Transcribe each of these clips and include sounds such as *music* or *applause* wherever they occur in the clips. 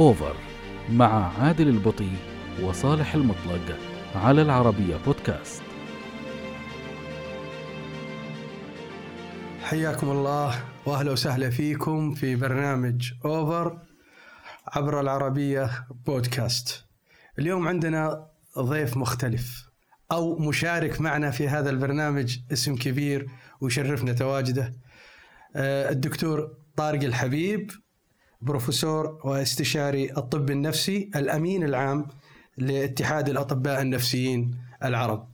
أوفر مع عادل البطي وصالح المطلق على العربية بودكاست حياكم الله وأهلا وسهلا فيكم في برنامج اوفر عبر العربية بودكاست. اليوم عندنا ضيف مختلف أو مشارك معنا في هذا البرنامج اسم كبير ويشرفنا تواجده آه، الدكتور طارق الحبيب بروفيسور واستشاري الطب النفسي الأمين العام لاتحاد الأطباء النفسيين العرب.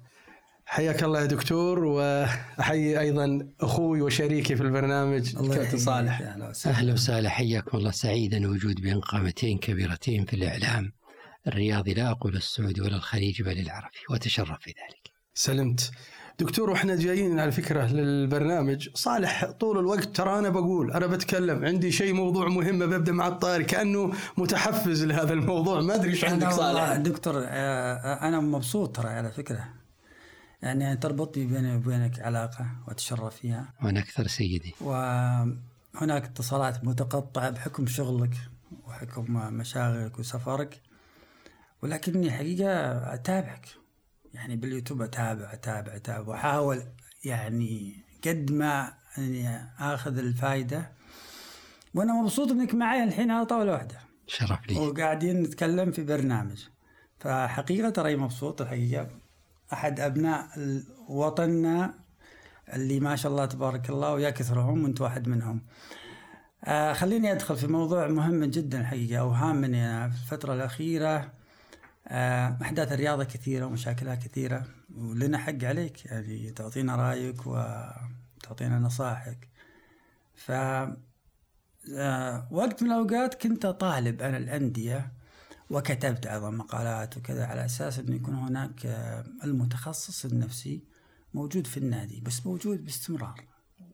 حياك الله يا دكتور وأحيي أيضا أخوي وشريكي في البرنامج كابتن صالح أهلا وسهلا حياكم الله سعيد ان وجود بين قامتين كبيرتين في الإعلام الرياضي لا أقول السعودي ولا الخليجي بل العربي وأتشرف في ذلك. سلمت. دكتور وإحنا جايين على فكرة للبرنامج. صالح طول الوقت ترى أنا بقول أنا بتكلم. عندي شيء موضوع مهم ببدأ مع الطاري كأنه متحفز لهذا الموضوع. ما أدري إيش عندك صالح؟ دكتور آه، أنا مبسوط ترى على فكرة. يعني تربطني بيني وبينك علاقة وأتشرف فيها. وأنا أكثر سيدي. وهناك اتصالات متقطعة بحكم شغلك وحكم مشاغلك وسفرك. ولكني حقيقة أتابعك. يعني باليوتيوب أتابع أتابع أتابع. وأحاول يعني قد ما يعني آخذ الفائدة وأنا مبسوط إنك معي الحين على طاولة واحدة. شرف لي. وقاعدين نتكلم في برنامج. فحقيقة ترى مبسوط الحقيقة. أحد أبناء وطننا اللي ما شاء الله تبارك الله ويا كثرهم وأنت واحد منهم. آه خليني أدخل في موضوع مهم جدا الحقيقة أو هام مني أنا في الفترة الأخيرة. آه أحداث الرياضة كثيرة ومشاكلها كثيرة ولنا حق عليك يعني تعطينا رأيك وتعطينا نصائحك. ف آه وقت من الأوقات كنت طالب أنا الأندية وكتبت أيضا مقالات وكذا على أساس أنه يكون هناك آه، المتخصص النفسي موجود في النادي بس موجود باستمرار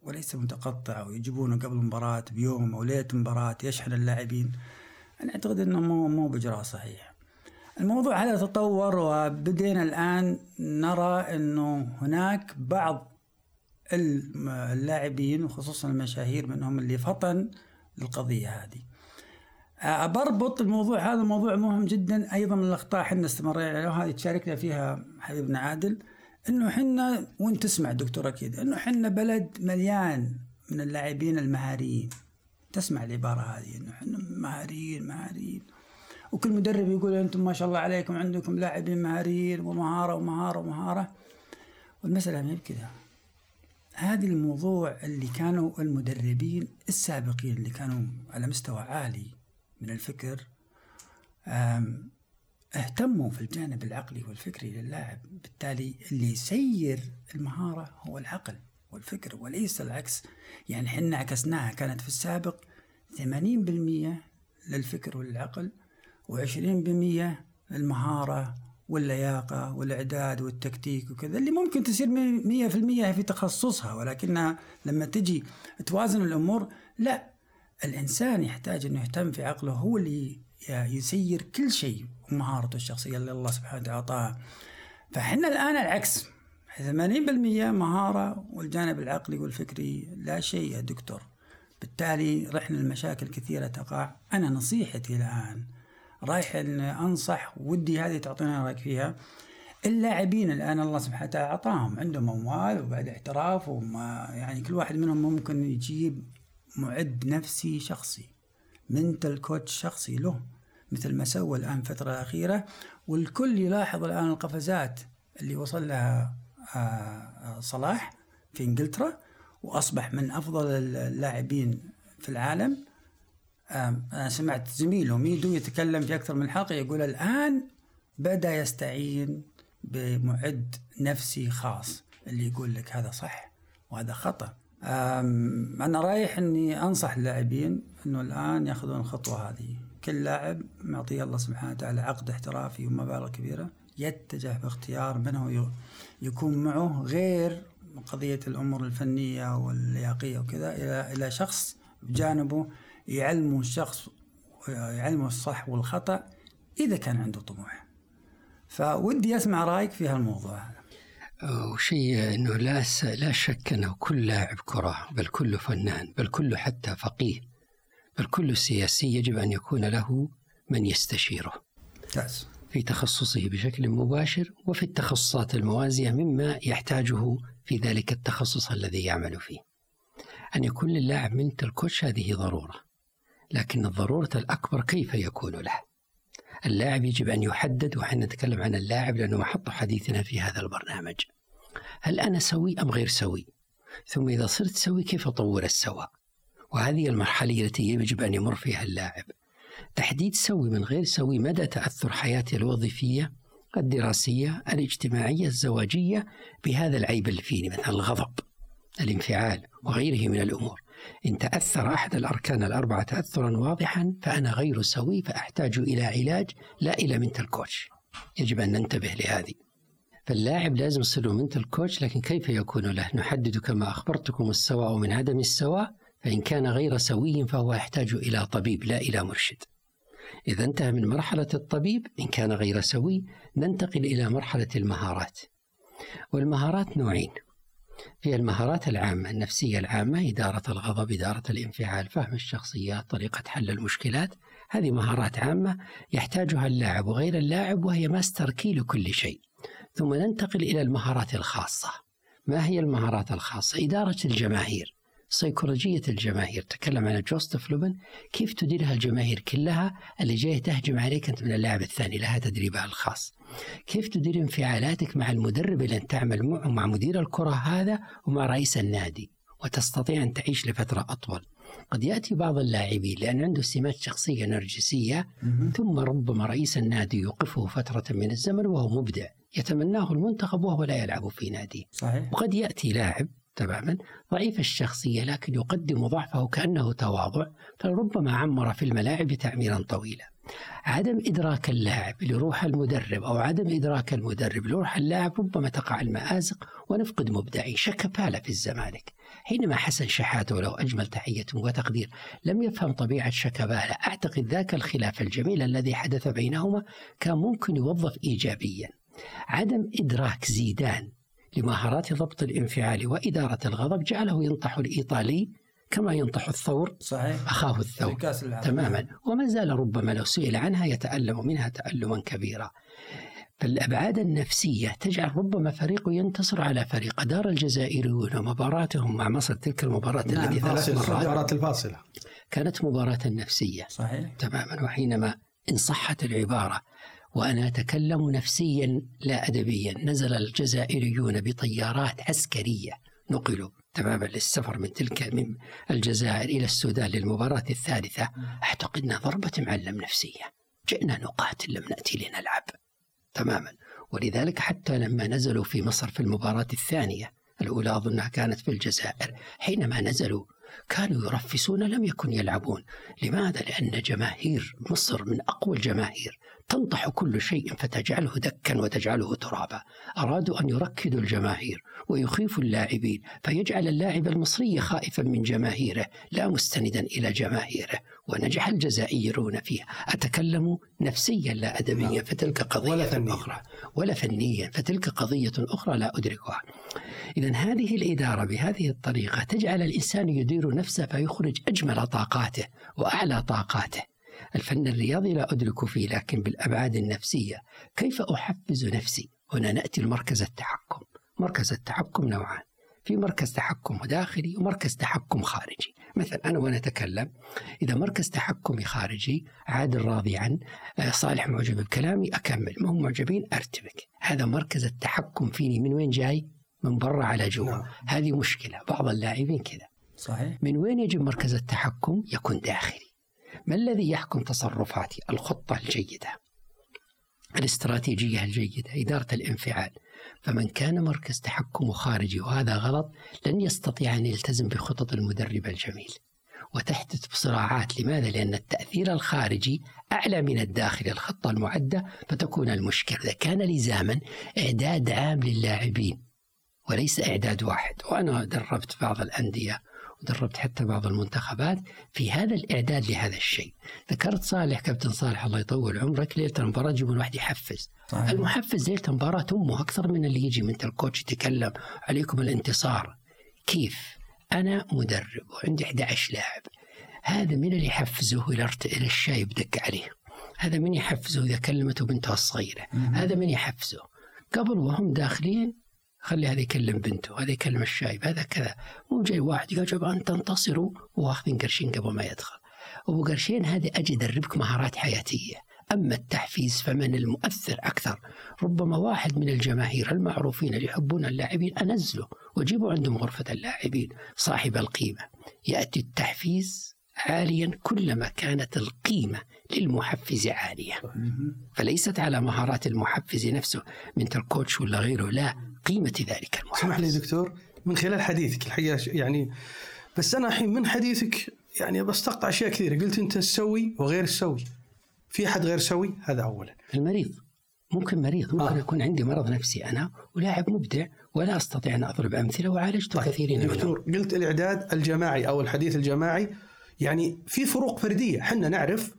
وليس متقطع ويجيبونه قبل المباراة بيوم أو ليلة المباراة يشحن اللاعبين أنا أعتقد أنه مو مو بإجراء صحيح الموضوع هذا تطور وبدينا الآن نرى أنه هناك بعض اللاعبين وخصوصا المشاهير منهم اللي فطن للقضية هذه. بربط الموضوع هذا موضوع مهم جدا. أيضا من الأخطاء إحنا استمرينا عليها وهذه تشاركنا فيها حبيبنا عادل. إنه إحنا وانت تسمع دكتور أكيد إنه إحنا بلد مليان من اللاعبين المهاريين. تسمع العبارة هذه إنه إحنا مهاريين مهاريين. وكل مدرب يقول أنتم ما شاء الله عليكم عندكم لاعبين مهاريين ومهارة ومهارة ومهارة. والمسألة ما بكذا. هذه الموضوع اللي كانوا المدربين السابقين اللي كانوا على مستوى عالي من الفكر اهتموا في الجانب العقلي والفكري للاعب. بالتالي اللي يسير المهارة هو العقل والفكر وليس العكس. يعني حنا عكسناها. كانت في السابق 80% للفكر والعقل و20% للمهارة واللياقة والإعداد والتكتيك وكذا اللي ممكن تصير 100% في تخصصها. ولكنها لما تجي توازن الأمور لا الإنسان يحتاج أنه يهتم في عقله هو اللي يسير كل شيء ومهارته الشخصية اللي الله سبحانه وتعالى أعطاها. فإحنا الآن العكس. 80% مهارة والجانب العقلي والفكري لا شيء يا دكتور. بالتالي رحنا المشاكل كثيرة تقع. أنا نصيحتي الآن رايح أنصح ودي هذه تعطينا رأيك فيها. اللاعبين الآن الله سبحانه وتعالى أعطاهم عندهم أموال وبعد احتراف وما يعني كل واحد منهم ممكن يجيب معد نفسي شخصي منتل كوتش شخصي له مثل ما سوى الآن الفترة الأخيرة والكل يلاحظ الآن القفزات اللي وصل لها آه، آه، صلاح في إنجلترا وأصبح من أفضل اللاعبين في العالم. أنا سمعت زميله ميدو يتكلم في أكثر من حلقة يقول الآن بدأ يستعين بمعد نفسي خاص اللي يقول لك هذا صح وهذا خطأ. أنا رايح إني أنصح اللاعبين إنه الآن يأخذون الخطوة هذه. كل لاعب معطيه الله سبحانه وتعالى عقد احترافي ومبالغ كبيرة يتجه باختيار من هو يكون معه غير قضية الأمور الفنية واللياقية وكذا إلى إلى شخص بجانبه يعلمه الشخص يعلمه الصح والخطأ إذا كان عنده طموح. فودي أسمع رأيك في هالموضوع. هذا وشيء إنه لا لا شك إنه كل لاعب كرة بل كل فنان بل كل حتى فقيه بل كل سياسي يجب أن يكون له من يستشيره. ممتاز. في تخصصه بشكل مباشر وفي التخصصات الموازية مما يحتاجه في ذلك التخصص الذي يعمل فيه. أن يكون للاعب منتل كوتش هذه ضرورة. لكن الضرورة الأكبر كيف يكون له؟ اللاعب يجب أن يحدد وحين نتكلم عن اللاعب لأنه محط حديثنا في هذا البرنامج. هل أنا سوي أم غير سوي؟ ثم إذا صرت سوي كيف أطور السواء وهذه المرحلة التي يجب أن يمر فيها اللاعب. تحديد سوي من غير سوي مدى تأثر حياتي الوظيفية الدراسية الاجتماعية الزواجية بهذا العيب اللي فيني مثلا الغضب الانفعال وغيره من الأمور. إن تأثر أحد الأركان الأربعة تأثرا واضحا فأنا غير سوي فأحتاج إلى علاج لا إلى mental coach يجب أن ننتبه لهذه. فاللاعب لازم يصير له منتل كوتش لكن كيف يكون له؟ نحدد كما أخبرتكم السواء من عدم السواء فإن كان غير سوي فهو يحتاج إلى طبيب لا إلى مرشد. إذا انتهى من مرحلة الطبيب إن كان غير سوي ننتقل إلى مرحلة المهارات. والمهارات نوعين. في المهارات العامة النفسية العامة إدارة الغضب إدارة الانفعال فهم الشخصيات طريقة حل المشكلات هذه مهارات عامة يحتاجها اللاعب وغير اللاعب وهي master key لكل شيء. ثم ننتقل إلى المهارات الخاصة. ما هي المهارات الخاصة؟ إدارة الجماهير. سيكولوجية الجماهير. تكلم عن جوستاف لوبون كيف تديرها الجماهير كلها؟ اللي جاية تهجم عليك أنت من اللاعب الثاني لها تدريبها الخاص. كيف تدير انفعالاتك مع المدرب اللي أنت تعمل معه مع مدير الكرة هذا ومع رئيس النادي؟ وتستطيع أن تعيش لفترة أطول. قد يأتي بعض اللاعبين لأن عنده سمات شخصية نرجسية ثم ربما رئيس النادي يوقفه فترة من الزمن وهو مبدع. يتمناه المنتخب وهو لا يلعب في ناديه صحيح. وقد يأتي لاعب تماما. ضعيف الشخصية لكن يقدم ضعفه كأنه تواضع فلربما عمر في الملاعب تعميرا طويلا. عدم إدراك اللاعب لروح المدرب أو عدم إدراك المدرب لروح اللاعب ربما تقع المآزق ونفقد مبدعين شكبالة في الزمالك. حينما حسن شحاته ولو أجمل تحية وتقدير لم يفهم طبيعة شكبالة أعتقد ذاك الخلاف الجميل الذي حدث بينهما كان ممكن يوظف إيجابيا. عدم إدراك زيدان لمهارات ضبط الانفعال وإدارة الغضب جعله ينطح الإيطالي كما ينطح الثور صحيح. أخاه الثور. تماما. وما زال ربما لو سئل عنها يتألم منها تألما كبيرا. فالأبعاد النفسية تجعل ربما فريق ينتصر على فريق أدار الجزائريون مباراتهم مع مصر تلك المباراة نعم، التي ثلاث مرات الفاصلة كانت مباراة نفسية. صحيح. تماما. وحينما إن صحت العبارة وأنا أتكلم نفسيا لا أدبيا. نزل الجزائريون بطيارات عسكرية. نقلوا تماما للسفر من تلك من الجزائر إلى السودان للمباراة الثالثة. أعتقد أنها ضربة معلم نفسية. جئنا نقاتل لم نأتي لنلعب. تماما. ولذلك حتى لما نزلوا في مصر في المباراة الثانية الأولى أظنها كانت في الجزائر حينما نزلوا كانوا يرفسون لم يكن يلعبون. لماذا؟ لأن جماهير مصر من أقوى الجماهير. تنطح كل شيء فتجعله دكا وتجعله ترابا. أرادوا أن يركدوا الجماهير ويخيفوا اللاعبين فيجعل اللاعب المصري خائفا من جماهيره لا مستندا إلى جماهيره. ونجح الجزائريون فيها. أتكلم نفسيا لا أدبيا نعم. فتلك قضية ولا فنياً. أخرى ولا فنيا فتلك قضية أخرى لا أدركها. إذا هذه الإدارة بهذه الطريقة تجعل الإنسان يدير نفسه فيخرج أجمل طاقاته وأعلى طاقاته. الفن الرياضي لا أدرك فيه لكن بالأبعاد النفسية. كيف أحفز نفسي؟ هنا نأتي لمركز التحكم. مركز التحكم نوعان. في مركز تحكم داخلي ومركز تحكم خارجي. مثلا أنا وأنا أتكلم إذا مركز تحكمي خارجي عادل راضي عن آه، صالح معجب بكلامي أكمل. ما هم معجبين؟ أرتبك. هذا مركز التحكم فيني. من وين جاي؟ من برا على جوا. نعم. هذه مشكلة. بعض اللاعبين كذا. صحيح. من وين يجب مركز التحكم؟ يكون داخلي. ما الذي يحكم تصرفاتي الخطة الجيدة؟ الاستراتيجية الجيدة إدارة الانفعال. فمن كان مركز تحكمه خارجي وهذا غلط لن يستطيع أن يلتزم بخطط المدرب الجميل. وتحدث بصراعات لماذا؟ لأن التأثير الخارجي أعلى من الداخل. الخطة المعدة فتكون المشكلة. إذا كان لزاما إعداد عام للاعبين وليس إعداد واحد. وأنا دربت بعض الأندية ودربت حتى بعض المنتخبات في هذا الإعداد لهذا الشيء. ذكرت صالح كابتن صالح الله يطول عمرك ليلة المباراة يجيبون واحد يحفز. صحيح. المحفز ليلة المباراة أمه أكثر من اللي يجي من الكوتش يتكلم عليكم الانتصار. كيف؟ أنا مدرب وعندي 11 لاعب. هذا من اللي يحفزه ارت- إلى الشاي بدق عليه. هذا من يحفزه إذا كلمته بنته الصغيرة. هذا من يحفزه. قبل وهم داخلين خلي هذا يكلم بنته هذا يكلم الشايب هذا كذا. مو جاي واحد يقول جب ان تنتصروا واخذين قرشين قبل ما يدخل. أبو قرشين هذه أجي ادربك مهارات حياتية. أما التحفيز فمن المؤثر أكثر. ربما واحد من الجماهير المعروفين اللي يحبون اللاعبين أنزله. واجيبه عندهم غرفة اللاعبين صاحب القيمة. يأتي التحفيز عاليا كلما كانت القيمة للمحفز عالية. فليست على مهارات المحفز نفسه من الكوتش ولا غيره لا. قيمة ذلك المحفز اسمح لي دكتور من خلال حديثك الحقيقة ش- يعني بس أنا الحين من حديثك يعني بستقطع أشياء كثيرة. قلت أنت السوي وغير السوي في أحد غير سوي؟ هذا اولا. المريض. ممكن مريض. ممكن آه. يكون عندي مرض نفسي أنا ولاعب مبدع ولا أستطيع أن أضرب أمثلة وعالجت كثيرين منهم. دكتور قلت الإعداد الجماعي أو الحديث الجماعي يعني في فروق فردية. إحنا نعرف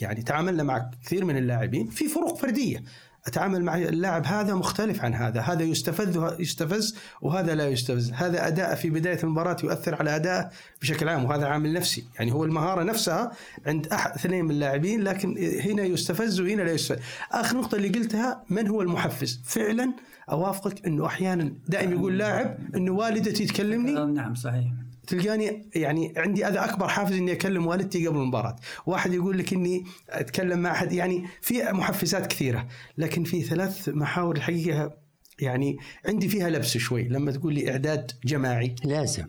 يعني تعاملنا مع كثير من اللاعبين في فروق فردية. أتعامل مع اللاعب هذا مختلف عن هذا. هذا يستفز يستفز وهذا لا يستفز. هذا أداء في بداية المباراة يؤثر على اداءه بشكل عام وهذا عامل نفسي. يعني هو المهارة نفسها عند احد اثنين من اللاعبين لكن هنا يستفز وهنا لا يستفز. آخر نقطة اللي قلتها من هو المحفز؟ فعلا أوافقك إنه أحيانا دائما يقول لاعب إنه والدتي تكلمني؟ نعم صحيح. تلقاني يعني عندي هذا أكبر حافز إني أكلم والدتي قبل المباراة، واحد يقول لك إني أتكلم مع أحد يعني في محفزات كثيرة، لكن في ثلاث محاور الحقيقة يعني عندي فيها لبس شوي لما تقول لي إعداد جماعي، لازم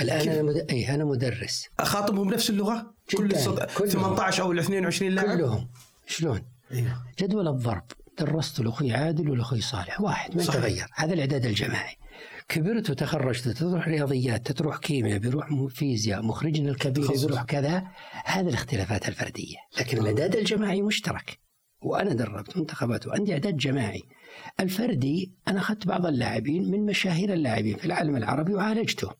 الآن أنا مد... اي أنا مدرس أخاطبهم بنفس اللغة؟ كل. الصد... كلهم. 18 أو ال 22 لاعب؟ كلهم شلون؟ أيوه جدول الضرب درست لاخوي عادل ولاخوي صالح واحد ما. تغير هذا الإعداد الجماعي كبرت وتخرجت تروح رياضيات تروح كيمياء بيروح فيزياء مخرجنا الكبير. بيروح كذا هذه الاختلافات الفردية. لكن الأعداد الجماعي مشترك وأنا دربت منتخبات وعندي أعداد جماعي. الفردي أنا أخذت بعض اللاعبين من مشاهير اللاعبين في العالم العربي وعالجته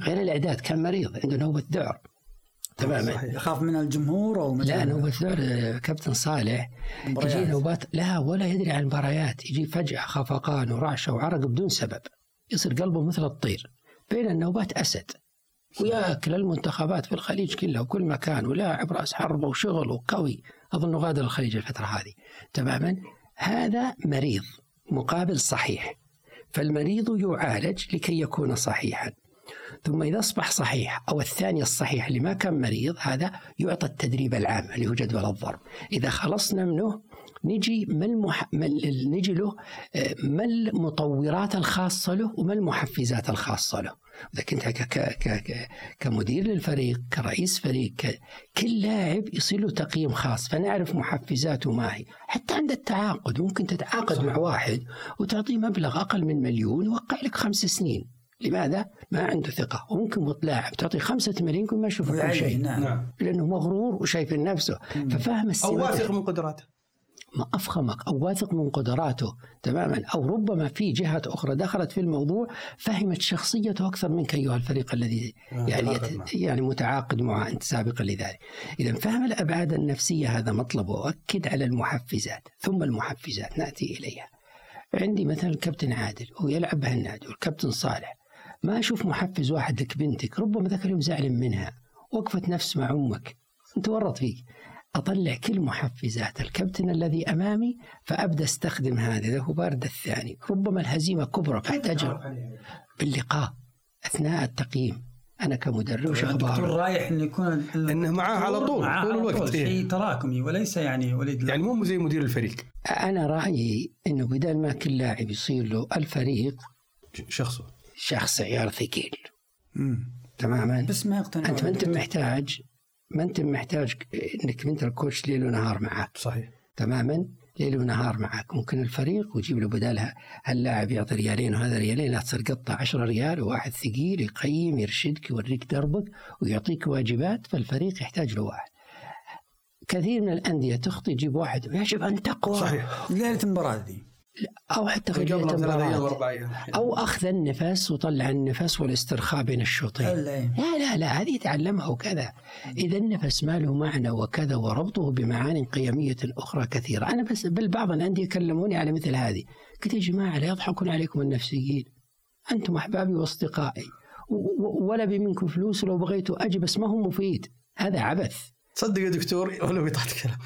غير الأعداد كان مريض عنده نوبه ذعر تماما. يخاف من الجمهور أو لا نوبة ذعر كابتن صالح. يجي نوبات لا ولا يدري عن المباريات. يجي فجأة خفقان ورعشة وعرق بدون سبب. يصير قلبه مثل الطير بين النوبات أسد. وياكل المنتخبات في الخليج كلها وكل مكان ولاعب رأس حربة وشغل وقوي. أظن غادر الخليج الفترة هذه. تماما؟ هذا مريض مقابل صحيح. فالمريض يعالج لكي يكون صحيحا. ثم إذا أصبح صحيح أو الثاني الصحيح اللي ما كان مريض هذا يعطى التدريب العام اللي هو جدول الضرب. إذا خلصنا منه نجي ما المح... ما ال- نجي له آه، ما المطورات الخاصة له وما المحفزات الخاصة له. إذا كنت ك... ك... ك... ك... كمدير للفريق كرئيس فريق ك... كل لاعب يصير له تقييم خاص. فنعرف محفزاته ما هي. حتى عند التعاقد ممكن تتعاقد مع واحد وتعطيه مبلغ أقل من مليون يوقع لك خمس سنين. لماذا؟ ما عنده ثقة. وممكن لاعب تعطي خمسة مليون يكون ما يشوف شيء. نعم. نعم. لأنه مغرور وشايف نفسه. ففهم أو السمات واثق من قدراته. ما أفخمك أو واثق من قدراته تماما. أو ربما في جهة أخرى دخلت في الموضوع فهمت شخصيته أكثر منك أيها الفريق الذي آه، يعني يت-. يعني متعاقد معه أنت سابقا لذلك. إذا فهم الأبعاد النفسية هذا مطلب وأكد على المحفزات. ثم المحفزات نأتي إليها. عندي مثلا الكابتن عادل هو يلعب بهالنادي والكابتن صالح. ما أشوف محفز واحد لك بنتك ربما ذاك اليوم زعل منها. وقفت نفس مع أمك. أنت ورط فيك. أطلع كل محفزات الكابتن الذي أمامي فأبدأ أستخدم هذا. إذا هو بارد الثاني. ربما الهزيمة كبرى فأحتاج باللقاء. أثناء التقييم. أنا كمدرب وش الدكتور أخبار رايح انه يكون إنه معاه على طول، معاه طول الوقت، إيه. شيء تراكمي وليس يعني وليد يعني مو زي مدير الفريق. أنا رأيي أنه بدل ما كل لاعب يصير له الفريق شخصه. شخص عيار ثقيل. تماما؟ بس ما يقتنع أنت ما أنت محتاج ما أنت محتاج أنك أنت الكوتش ليل ونهار معك صحيح. تماما؟ ليل ونهار معك ممكن الفريق ويجيب له بدالها. هاللاعب يعطي ريالين وهذا ريالين لا تصير قطع 10 ريال وواحد ثقيل يقيم يرشدك يوريك دربك ويعطيك واجبات فالفريق يحتاج له واحد. كثير من الأندية تخطي تجيب واحد. يجب أن تقوى صحيح. ليلة المباراة ذي أو حتى في قبل ثلاث أيام أو أخذ النفس وطلع النفس والاسترخاء بين الشوطين. إيه. لا لا لا هذه تعلمها وكذا. إذا النفس ما له معنى وكذا وربطه بمعان قيمية أخرى كثيرة. أنا بس بل بعض الأندية كلموني على مثل هذه. قلت يا جماعة لا يضحكون عليكم النفسيين. أنتم أحبابي وأصدقائي. و- و- ولا بي منكم فلوس ولو بغيتوا أجي بس ما هو مفيد. هذا عبث. تصدق يا دكتور ولو قطعت كلام.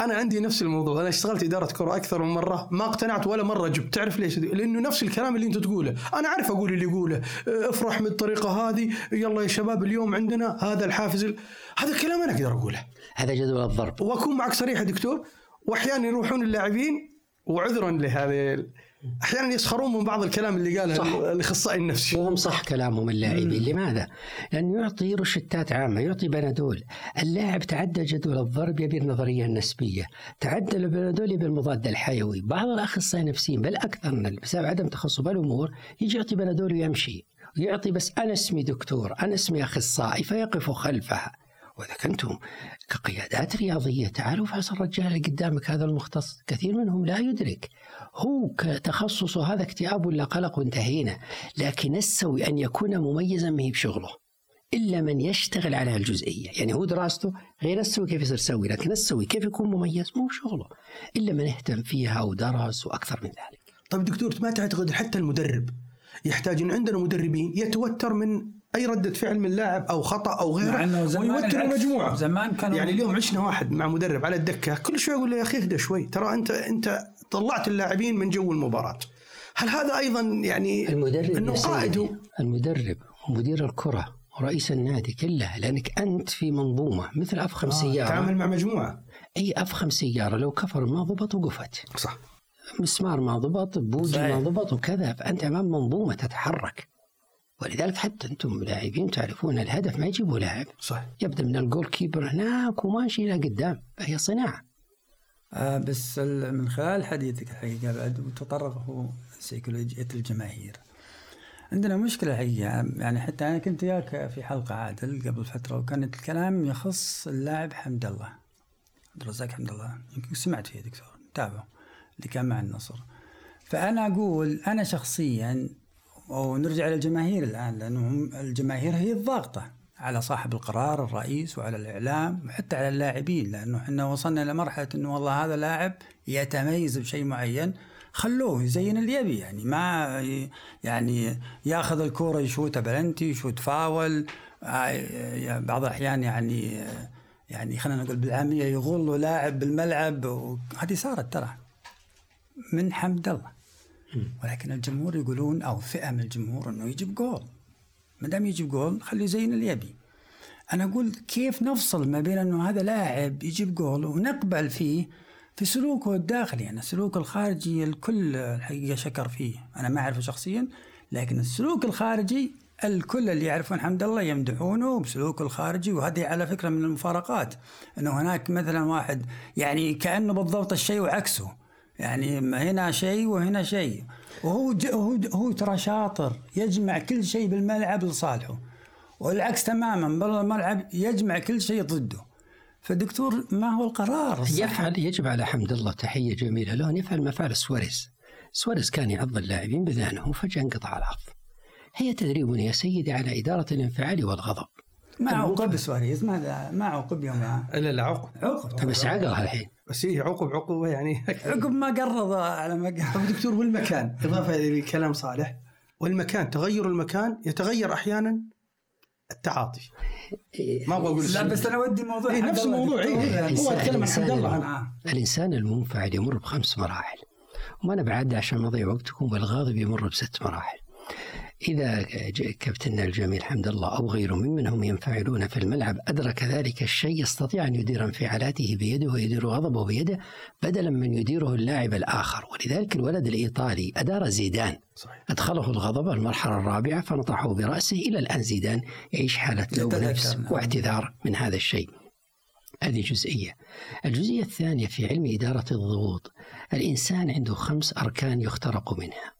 أنا عندي نفس الموضوع. أنا اشتغلت إدارة كرة أكثر من مرة. ما اقتنعت ولا مرة جبت. تعرف ليش؟ لأنه نفس الكلام اللي أنت تقوله. أنا أعرف أقول اللي يقوله. افرح بالطريقة هذه. يلا يا شباب اليوم عندنا هذا الحافز ال- هذا الكلام أنا أقدر أقوله. هذا جدول الضرب. وأكون معك صريح يا دكتور. وأحيانا يروحون اللاعبين وعذرا لهذه أحيانا يسخرون من بعض الكلام اللي قاله صح. الأخصائي النفسي. وهم صح كلامهم اللاعبين. لماذا؟ لأنه يعطي روشتات عامة يعطي بنادول. اللاعب تعدى جدول الضرب يبي النظرية النسبية تعدى البنادول يبي المضاد الحيوي. بعض الأخصائيين النفسيين بل أكثر من بسبب عدم تخصص بالأمور يجي يعطي بنادول ويمشي. ويعطي بس أنا اسمي دكتور أنا اسمي أخصائي فيقف خلفها. وإذا كنتم كقيادات رياضية. تعالوا فحص الرجال اللي قدامك هذا المختص. كثير منهم لا يدرك هو كتخصصه هذا اكتئاب ولا قلق وانتهينا لكن السوي أن يكون مميزا ما بشغله. إلا من يشتغل على الجزئية. يعني هو دراسته غير السوي كيف يصير سوي لكن السوي كيف يكون مميز؟ مو شغله. إلا من اهتم فيها ودرس وأكثر من ذلك. طيب دكتور ما تعتقد حتى المدرب يحتاج إن عندنا مدربين يتوتر من أي ردة فعل من لاعب أو خطأ أو مع غيره إنه زمان ويوتر. المجموعه زمان كانوا يعني اليوم عشنا واحد مع مدرب على الدكة كل شوي يقول له يا أخي اهدى شوي ترى انت أنت طلعت اللاعبين من جو المباراة. هل هذا أيضا يعني المدرب أنه قائد؟ المدرب ومدير الكرة ورئيس النادي كله لأنك أنت في منظومة مثل أفخم سيارة. تعامل مع مجموعة. أي أفخم سيارة لو كفر ما ضبط وقفت. صح. مسمار ما ضبط بوجي. ما ضبط وكذا فأنت أمام منظومة تتحرك. ولذلك حتى أنتم لاعبين تعرفون الهدف ما يجيبه لاعب. صح يبدأ من ال goalkeeper هناك وماشي إلى قدام فهي صناعة. آه بس من خلال حديثك الحقيقة بعد وتطرقه سيكولوجية الجماهير. عندنا مشكلة حقيقة يعني حتى أنا كنت وياك في حلقة عادل قبل فترة وكان الكلام يخص اللاعب حمد الله. عبد الرزاق حمد الله. يمكن سمعت فيه دكتور تابعه اللي كان مع النصر. فأنا أقول أنا شخصيا ونرجع للجماهير الآن لأنهم الجماهير هي الضاغطة على صاحب القرار الرئيس وعلى الإعلام وحتى على اللاعبين لأنه إحنا وصلنا لمرحلة أنه والله هذا لاعب يتميز بشيء معين خلوه يزين اللي يبي يعني ما يعني ياخذ الكورة يشوتها بلنتي يشوت فاول آه، بعض الأحيان يعني يعني خلينا نقول بالعامية يغل لاعب بالملعب وهذه صارت ترى من حمد الله. ولكن الجمهور يقولون أو فئة من الجمهور إنه يجيب جول. ما دام يجيب جول خليه يزين اللي يبي. أنا أقول كيف نفصل ما بين إنه هذا لاعب يجيب جول ونقبل فيه في سلوكه الداخلي؟ يعني السلوك الخارجي الكل الحقيقة شكر فيه. أنا ما أعرفه شخصيا لكن السلوك الخارجي الكل اللي يعرفون حمد الله يمدحونه بسلوكه الخارجي وهذه على فكرة من المفارقات. إنه هناك مثلا واحد يعني كأنه بالضبط الشيء وعكسه. يعني هنا شيء وهنا شيء. وهو ج... هو هو ترى شاطر يجمع كل شيء بالملعب لصالحه. والعكس تماما برا الملعب يجمع كل شيء ضده. فالدكتور ما هو القرار؟ يفعل يجب على حمد الله تحية جميلة له أن يفعل ما فعل سواريز. سواريز كان يعض اللاعبين بذهنه وفجأة انقطع العض هي تدريب يا سيدي على إدارة الانفعال والغضب. ما عوقب سواريز؟ ما ما عوقب يوم لا لا عقب. عقب بس عقلها الحين. بس هي عقب عقوبه يعني. عقب ما قرض على ما طيب دكتور والمكان؟ إضافة لكلام صالح. والمكان تغير المكان يتغير أحيانا التعاطي. ما أبغى أقول لا بس أنا ودي إيه حمد نفس الله الموضوع. إيه. هو أتكلم عن حمد الله. الإنسان المنفعل يمر بخمس مراحل وما أنا بعد عشان ما أضيع وقتكم والغاضب يمر بست مراحل. إذا كابتننا الجميل حمد الله أو غيره ممن هم ينفعلون في الملعب أدرك ذلك الشيء يستطيع أن يدير انفعالاته بيده ويدير غضبه بيده بدلا من يديره اللاعب الآخر. ولذلك الولد الإيطالي أدار زيدان. صحيح. أدخله الغضب المرحلة الرابعة فنطحه برأسه. إلى الآن زيدان يعيش حالة لوم نفس. واعتذار من هذا الشيء. هذه جزئية. الجزئية الثانية في علم إدارة الضغوط. الإنسان عنده خمس أركان يخترق منها.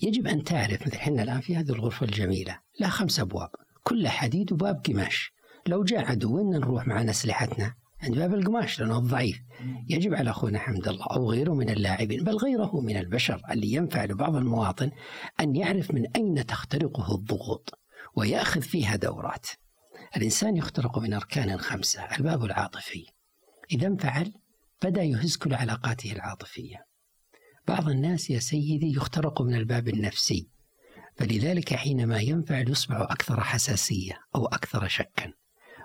يجب أن تعرف مثل حنا الآن في هذه الغرفة الجميلة لها خمس أبواب كلها حديد وباب قماش. لو جاء عدو وين نروح معنا أسلحتنا؟ عند باب القماش لأنه الضعيف. يجب على أخونا حمد الله أو غيره من اللاعبين بل غيره من البشر اللي ينفع لبعض المواطن أن يعرف من أين تخترقه الضغوط ويأخذ فيها دورات. الإنسان يخترق من أركان خمسة الباب العاطفي. إذا انفعل بدأ يهز كل علاقاته العاطفية. بعض الناس يا سيدي يخترق من الباب النفسي فلذلك حينما ينفعل يصبح أكثر حساسية أو أكثر شكا.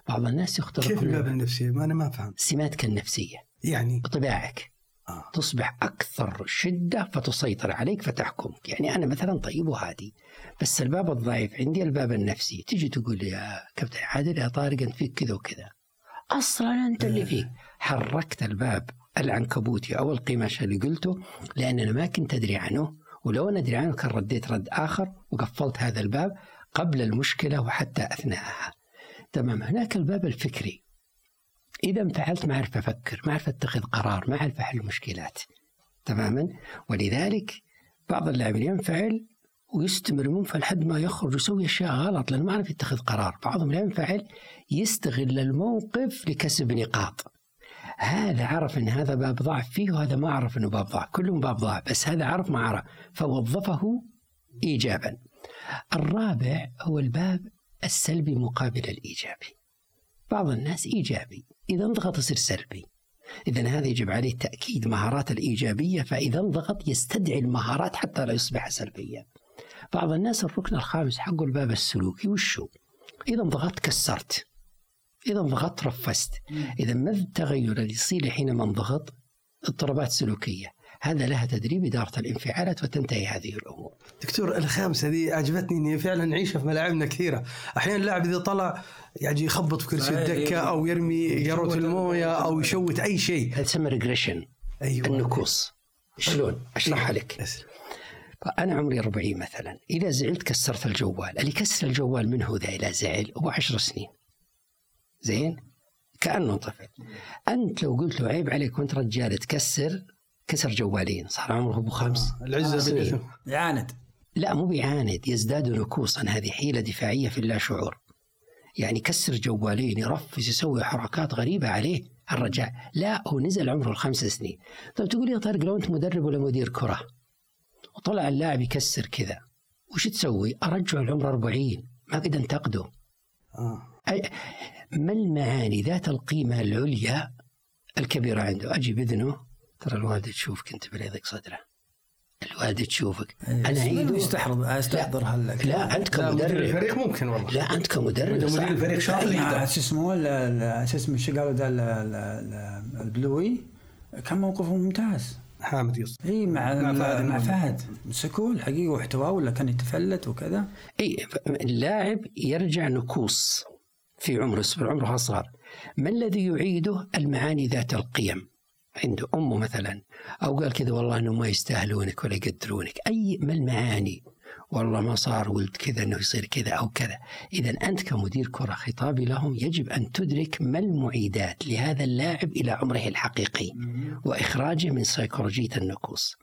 بعض الناس يخترقون كيف الباب النفسي؟ ما أنا ما فهمت. سماتك النفسية يعني؟ طباعك آه. تصبح أكثر شدة فتسيطر عليك فتحكمك. يعني أنا مثلا طيب وهادي بس الباب الضعيف عندي الباب النفسي. تيجي تقول لي يا كابتن عادل يا طارق أنت فيك كذا وكذا. أصلا أنت اللي فيك. حركت الباب العنكبوتي أو القماش اللي قلته لأن أنا ما كنت أدري عنه ولو أنا أدري عنه كان رديت رد آخر وقفلت هذا الباب قبل المشكلة وحتى أثناءها. تمام هناك الباب الفكري. إذا انفعلت ما أعرف أفكر ما أعرف أتخذ قرار ما أعرف أحل مشكلات. تماما؟ ولذلك بعض اللاعبين ينفعل ويستمر منفعل لحد ما يخرج ويسوي أشياء غلط لأنه ما عرف يتخذ قرار. بعضهم لا ينفعل يستغل الموقف لكسب نقاط. هذا عرف إن هذا باب ضعف فيه وهذا ما عرف إنه باب ضعف كلهم باب ضعف بس هذا عرف ما عرف فوظفه ايجابا. الرابع هو الباب السلبي مقابل الإيجابي. بعض الناس إيجابي إذا انضغط يصير سلبي. اذا هذا يجب عليه تأكيد مهارات الإيجابية فإذا انضغط يستدعي المهارات حتى لا يصبح سلبيا. بعض الناس الركن الخامس حقه الباب السلوكي وشو؟ إذا انضغطت كسرت. إذا انضغطت رفست. إذا ما التغير اللي يصير حينما انضغط؟ اضطرابات سلوكية. هذا لها تدريب إدارة الانفعالات وتنتهي هذه الأمور. دكتور الخامسة دي عجبتني إني فعلا نعيشها في ملاعبنا كثيرة. أحيانا اللاعب إذا طلع يعني يخبط في كرسي. الدكة أو يرمي قاروره الموية أو يشوت أي شيء. هذا تسمى regression أيوه. النكوص. شلون؟ أشرحها لك. yes. أنا عمري 40 مثلا. إذا زعلت كسرت الجوال. اللي كسر الجوال من هو ذا إلى زعل؟ هو 10 سنين. زين؟ كأنه طفل. أنت لو قلت له عيب عليك وأنت رجال تكسر كسر جوالين صار عمره أبو خمس العزة سنين. بالاسم يعاند. لا مو بيعاند يزداد نكوصا هذه حيلة دفاعية في اللا شعور. يعني كسر جوالين يرفس يسوي حركات غريبة عليه الرجال لا هو نزل عمره الخمس سنين. طيب تقول يا طارق لو أنت مدرب ولا مدير كرة؟ وطلع اللاعب يكسر كذا. وش تسوي؟ أرجعه العمر 40 ما قد انتقده آه. ما المعاني ذات القيمة العليا الكبيرة عنده؟ أجي بإذنه. ترى الوالدة تشوفك أنت بليضك صدرة. الوالدة تشوفك. أنا أعيده يستحضر أستحضر هلا لا أنت لا مدير كمدرب. الفريق ممكن والله. لا أنت كمدرب. مدير الفريق شاطر. شو اسمه شو اسمه شو قالوا ده ال- ال- ال- البلوي؟ كان موقفه ممتاز. حامد يص. إي مع مع فهد مع المهم. فهد. مسكوه الحقيقة واحتواه ولا كان يتفلت وكذا. إي اللاعب يرجع نكوص في عمره في عمره اصغر ما الذي يعيده المعاني ذات القيم؟ عنده امه مثلا أو قال كذا والله إنهم ما يستاهلونك ولا يقدرونك. أي ما المعاني؟ والله ما صار ولد كذا إنه يصير كذا أو كذا. اذا أنت كمدير كرة خطابي لهم يجب أن تدرك ما المعيدات لهذا اللاعب إلى عمره الحقيقي وإخراجه من سيكولوجية النكوص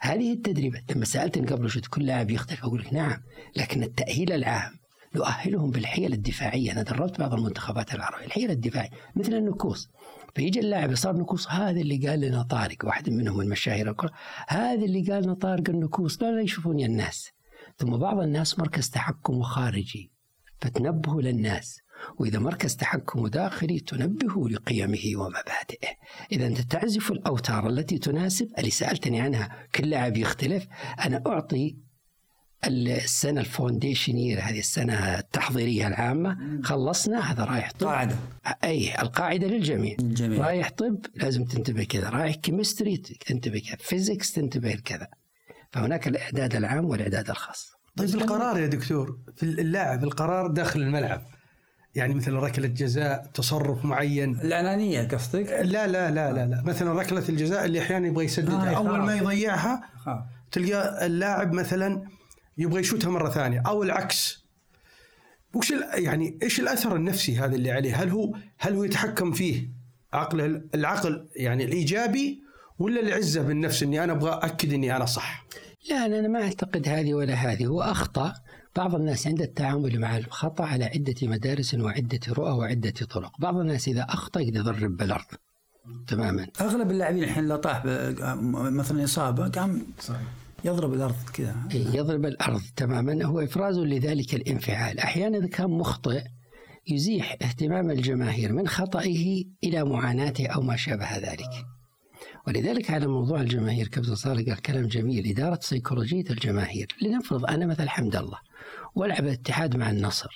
هذه التدريبات لما سألتني قبل شوي كل لاعب يختلف أقول لك نعم لكن التأهيل العام نؤهلهم بالحيل الدفاعية. أنا دربت بعض المنتخبات العربية. الحيل الدفاعيه مثل النكوص. فيجي اللاعب صار نكوص هذا اللي قال لنا طارق واحد منهم من مشاهير الكرة هذا اللي قال لنا طارق النكوص. لا لا يشوفوني الناس. ثم بعض الناس مركز تحكم خارجي فتنبهوا للناس. وإذا مركز تحكم داخلي تنبه لقيمه ومبادئه. إذا أنت تعزف الأوتار التي تناسب اللي سألتني عنها؟ كل لاعب يختلف. أنا أعطي السنة ال foundation year هذه السنة التحضيرية العامة خلصنا هذا رايح طب قاعدة. أي القاعدة للجميع. الجميع رايح طب لازم تنتبه كذا. رايح chemistry تنتبه كذا. physics تنتبه لكذا. فهناك الإعداد العام والإعداد الخاص. طيب القرار يا دكتور في اللاعب القرار داخل الملعب. يعني مثل ركلة جزاء تصرف معين. الأنانية قصدك؟ لا لا لا لا لا. مثلا ركلة الجزاء اللي أحيانا يبغى يسددها آه، أول. ما يضيعها خاف. تلقى اللاعب مثلا يبغى يشوتها مرة ثانية. أو العكس. وش ال- يعني إيش الأثر النفسي هذا اللي عليه؟ هل هو هل هو يتحكم فيه عقله العقل يعني الإيجابي ولا العزة بالنفس إني أنا أبغى اكد إني أنا صح؟ لا أنا ما أعتقد هذه ولا هذه. هو أخطأ. بعض الناس عند التعامل مع الخطأ على عدة مدارس وعدة رؤى وعدة طرق. بعض الناس إذا أخطأ يقدر يضرب بالأرض. تماما. أغلب اللاعبين الحين لو طاح مثلا إصابة قام يضرب الأرض كذا. يضرب الأرض تماما. هو إفراز لذلك الانفعال. أحيانا إذا كان مخطئ يزيح اهتمام الجماهير من خطئه إلى معاناته أو ما شابه ذلك. ولذلك على موضوع الجماهير كابتن صالح قال كلام جميل. إدارة سيكولوجية الجماهير. لنفرض أنا مثل حمد الله والعب الاتحاد مع النصر.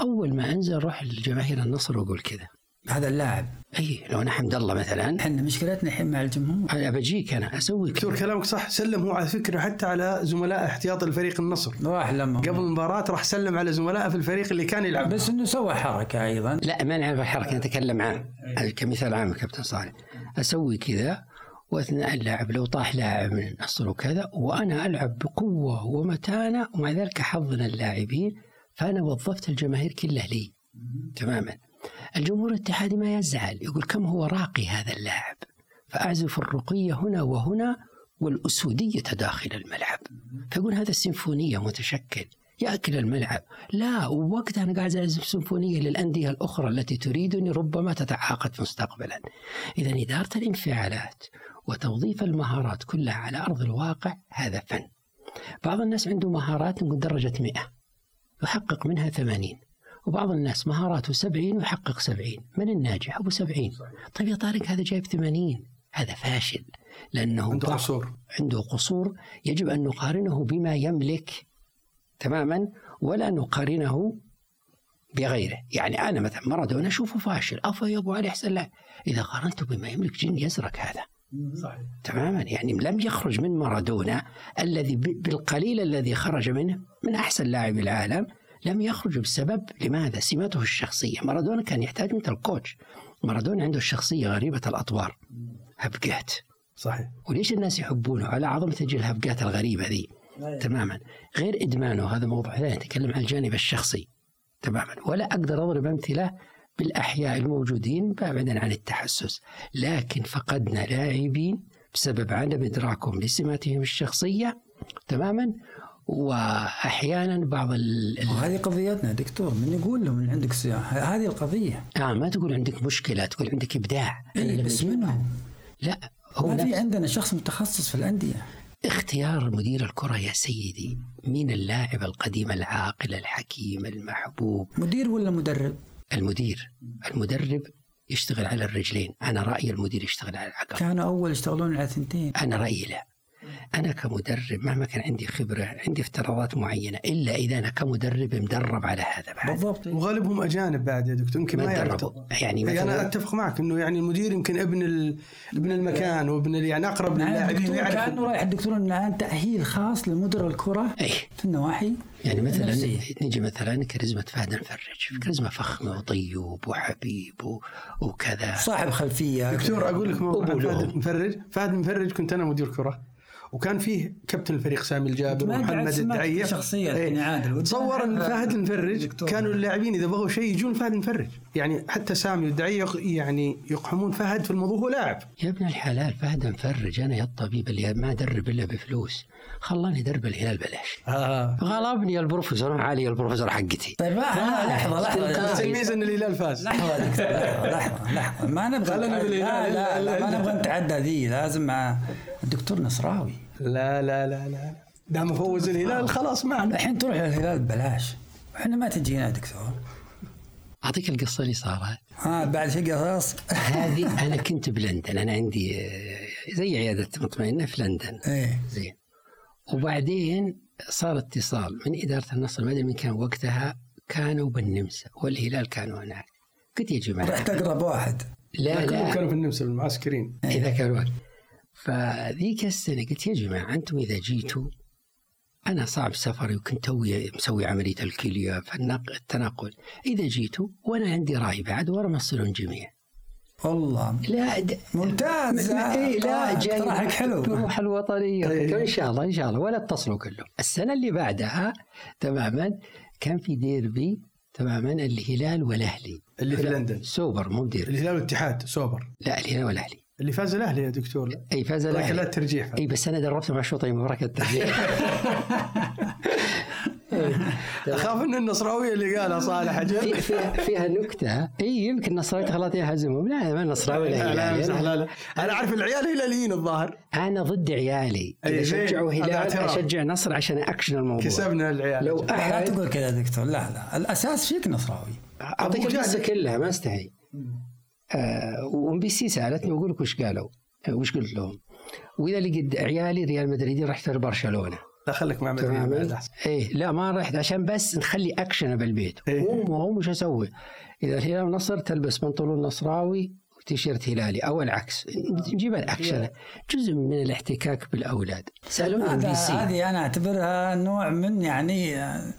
أول ما أنزل أروح لجماهير النصر وأقول كذا. هذا اللاعب. أي لو أنا حمد الله مثلا. إحنا مشكلتنا الحين مع الجمهور. أنا بجيك أنا أسوي دكتور كذا كلامك صح سلم هو على فكرة حتى على زملاء احتياط الفريق النصر. راح لما قبل المباراة راح سلم على زملائه في الفريق اللي كان يلعب. بس إنه سوى حركة أيضا. لا ما نعرف الحركه نتكلم عام هذا كمثال عام كابتن صالح. أسوي كذا وأثناء اللعب لو طاح لاعب من النصر وكذا وأنا ألعب بقوة ومتانة ومع ذلك حظنا اللاعبين فأنا وظفت الجماهير كلها لي. تماما. الجمهور الاتحادي ما يزعل يقول كم هو راقي هذا اللاعب. فأعزف الرقية هنا وهنا والأسودية داخل الملعب. فيقول هذا السيمفونيه متشكل. ياكل الملعب. لا ووقتها أنا قاعد أعزف سيمفونية للأندية الأخرى التي تريدني ربما تتعاقد مستقبلا. اذا إدارة الانفعالات وتوظيف المهارات كلها على أرض الواقع هذا فن. بعض الناس عنده مهارات نقول درجه 100 يحقق منها 80 وبعض الناس مهاراته 70 ويحقق 70 من الناجح؟ أبو 70 طيب يا طارق هذا جايب 80 هذا فاشل. لأنه عنده قصور. عنده قصور. يجب أن نقارنه بما يملك تماما ولا نقارنه بغيره. يعني أنا مثلا مارادونا أشوفه فاشل. أفا يا أبو علي أحسن لاعب إذا قارنته بما يملك جن يزرق هذا. صحيح. تماما. يعني لم يخرج من مارادونا الذي بالقليل الذي خرج منه من أحسن لاعب العالم. لم يخرج بسبب لماذا؟ سماته الشخصية، مارادونا كان يحتاج مثل الكوتش. مارادونا عنده الشخصية غريبة الأطوار. هبقات صحيح. وليش الناس يحبونه؟ على تجي الهبقات الغريبة ذي. تماما. غير إدمانه هذا موضوع ثاني نتكلم عن الجانب الشخصي. تماما. ولا أقدر أضرب أمثلة بالأحياء الموجودين بعيدا عن التحسس. لكن فقدنا لاعبين بسبب عدم إدراكهم لسماتهم الشخصية. تماما. وأحيانا بعض ال... وهذه قضيتنا دكتور من يقول لهم إن عندك سياحه هذه القضية. آه ما تقول عندك مشكلة تقول عندك إبداع. إيه بس منهم. لا هو ما في عندنا شخص متخصص في الأندية. اختيار مدير الكرة يا سيدي من اللاعب القديم العاقل الحكيم المحبوب. مدير ولا مدرب؟ المدير. المدرب يشتغل على الرجلين. أنا رأيي المدير يشتغل على العقل كانوا أول يشتغلون على ثنتين. أنا رأيي لا. أنا كمدرب مهما كان عندي خبرة عندي افتراضات معينة إلا إذا أنا كمدرب مدرب على هذا بعد. بالضبط. وغالبهم أجانب بعد يا دكتور يمكن ما ما يعرفوا تدربوا. يعني إيه، أنا مثلا أتفق معك إنه يعني المدير يمكن ابن ال... ابن المكان وابن يعني أقرب نعم ويعرف كانه رايح الدكتور الآن تأهيل خاص لمدير الكرة أي في النواحي يعني مثلا. نجي مثلا كاريزما فهد الفرج كاريزما فخمة وطيب وحبيب وكذا. صاحب خلفية. دكتور أقول لك موضوع فهد. المفرج فهد المفرج كنت أنا مدير كرة. وكان فيه كابتن الفريق سامي الجابر ومحمد الدعية. شخصية إيه. الحين عادل. تصور إن *laughs* فهد المفرج دكتور. كانوا اللاعبين إذا بغوا شيء يجون فهد المفرج يعني حتى سامي والدعية يعني يقحمون فهد في الموضوع هو لاعب. يا ابن الحلال فهد مفرج أنا يا الطبيب اللي ما أدرب إلا بفلوس. خلاني درب الهلال بلاش. آه. غلبني البروفيسور علي البروفيسور حقتي. طيب ما- لحظة لحظة. الميزه إن الهلال فاز. لحظة لحظة لحظة ما نبغى لا لا ما نبغى نتعدى ذي لازم مع الدكتور نصراوي. لا لا لا لا. دام فوز *laughs* الهلال خلاص معنا الحين تروح للهلال ببلاش. إحنا ما تجينا دكتور. أعطيك القصة اللي صارت. ها بعد في قصص؟ هذه *laughs* أنا كنت بلندن. أنا عندي آه، زي عيادة مطمئنة في لندن. إيه. زين. وبعدين صار اتصال من إدارة النصر ما أدري من كان وقتها كانوا بالنمسا والهلال كانوا هناك. قلت يا جماعة. رحت أقرب واحد. لا كلهم لا. كانوا في النمسا المعسكرين. إذا كان وقت فذيك السنة قلت يا جماعة أنتم إذا جيتوا أنا صعب سفري وكنت توي مسوي عملية الكلية فالتنقل إذا جيتوا وأنا عندي رأي بعد ورا مسؤولون جميع. والله. لا د... ممتاز. إيه لا جاي اقتراحك حلو. الروح الوطنية. إيه. إن شاء الله إن شاء الله. ولا اتصلوا كلهم. السنة اللي بعدها تماما كان في ديربي تماما الهلال والأهلي. اللي في لندن. سوبر مو ديربي. الهلال والاتحاد سوبر. لا الهلال والأهلي. اللي فاز الأهلي يا دكتور. أي فاز الأهلي. ركلات ترجيح أي بس أنا دربت مع شوطي مباراه الترجيح. *laughs* أخاف إن النصراوية اللي قالها صالح أجل فيها, فيها نكتة. أي يمكن النصراوي تغلط يهزمهم لا ما النصراوي لا لا لا لا لا أنا أعرف العيال هلاليين الظاهر. أنا ضد عيالي. إذا. شجعوا هلال. أشجع نصر عشان أكشن الموضوع. كسبنا العيال. لو لا, لا أحد تقول كذا يا دكتور. لا لا. الأساس فيك نصراوي. اعطيك القصة. كلها ما استحي وأم بي سي سألتني وأقول لك وش قالوا؟ آه، وش قلت لهم؟ وإذا لقيت عيالي ريال مدريد راح يختار برشلونة. لا خليك مع مدريد بعد تماما أحسن. إيه لا ما رحت عشان بس نخلي أكشن بالبيت. إيه. هم هم وش أسوي؟ إذا الهلال نصر تلبس بنطلون نصراوي وتيشيرت هلالي أو العكس. نجيب الأكشن. جزء من الاحتكاك بالأولاد. سألوني ام هذا بي سي. هذه أنا أعتبرها نوع من يعني آه،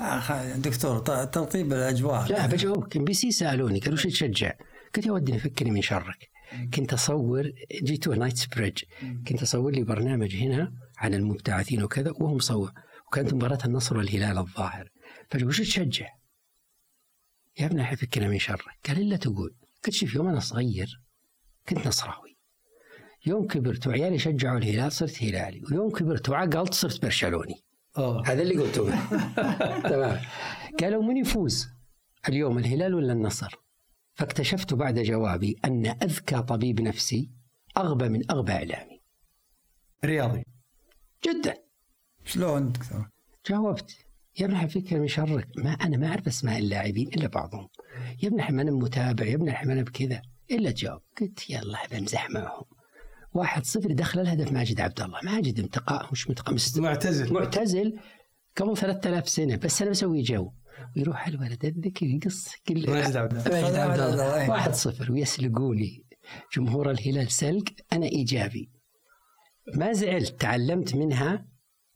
آه، دكتور ترطيب الاجواء لا بجاوبك. ام بي سي سألوني قالوا وش تشجع؟ قلت يا ودي فكني من شرك. كنت أصور جيتو Knightsbridge كنت أصور لي برنامج هنا عن المبتعثين وكذا وهو مصور وكانت مباراة النصر والهلال الظاهر. فقال وش تشجع؟ يا ابني احب فكنا من شرك قال إلا تقول. قلت شوف يوم أنا صغير كنت نصراوي. يوم كبرت وعيالي شجعوا الهلال صرت هلالي. ويوم كبرت وعقلت صرت برشلوني. أوه. هذا اللي قلته. *laughs* تمام. قالوا من يفوز؟ اليوم الهلال ولا النصر؟ فاكتشفت بعد جوابي أن أذكى طبيب نفسي أغبى من أغبى إعلامي. رياضي. جدا. شلون دكتور؟ جاوبت. يا ابن فكرة من شرك ما أنا ما أعرف أسماء اللاعبين إلا بعضهم. يا ابن ما أنا متابع يا ابن ما أنا بكذا. إلا تجاوب قلت يلا بمزح معهم واحد صفر دخل الهدف ماجد عبد الله ماجد انتقاء مش منتقى مست- معتزل. معتزل. قبل 3000 سنة بس أنا بسوي جو. ويروح الولد الذكي يقص كل ماجد عبد الله. واحد صفر ويسلقوني. جمهور الهلال سلق أنا إيجابي. ما زعلت تعلمت منها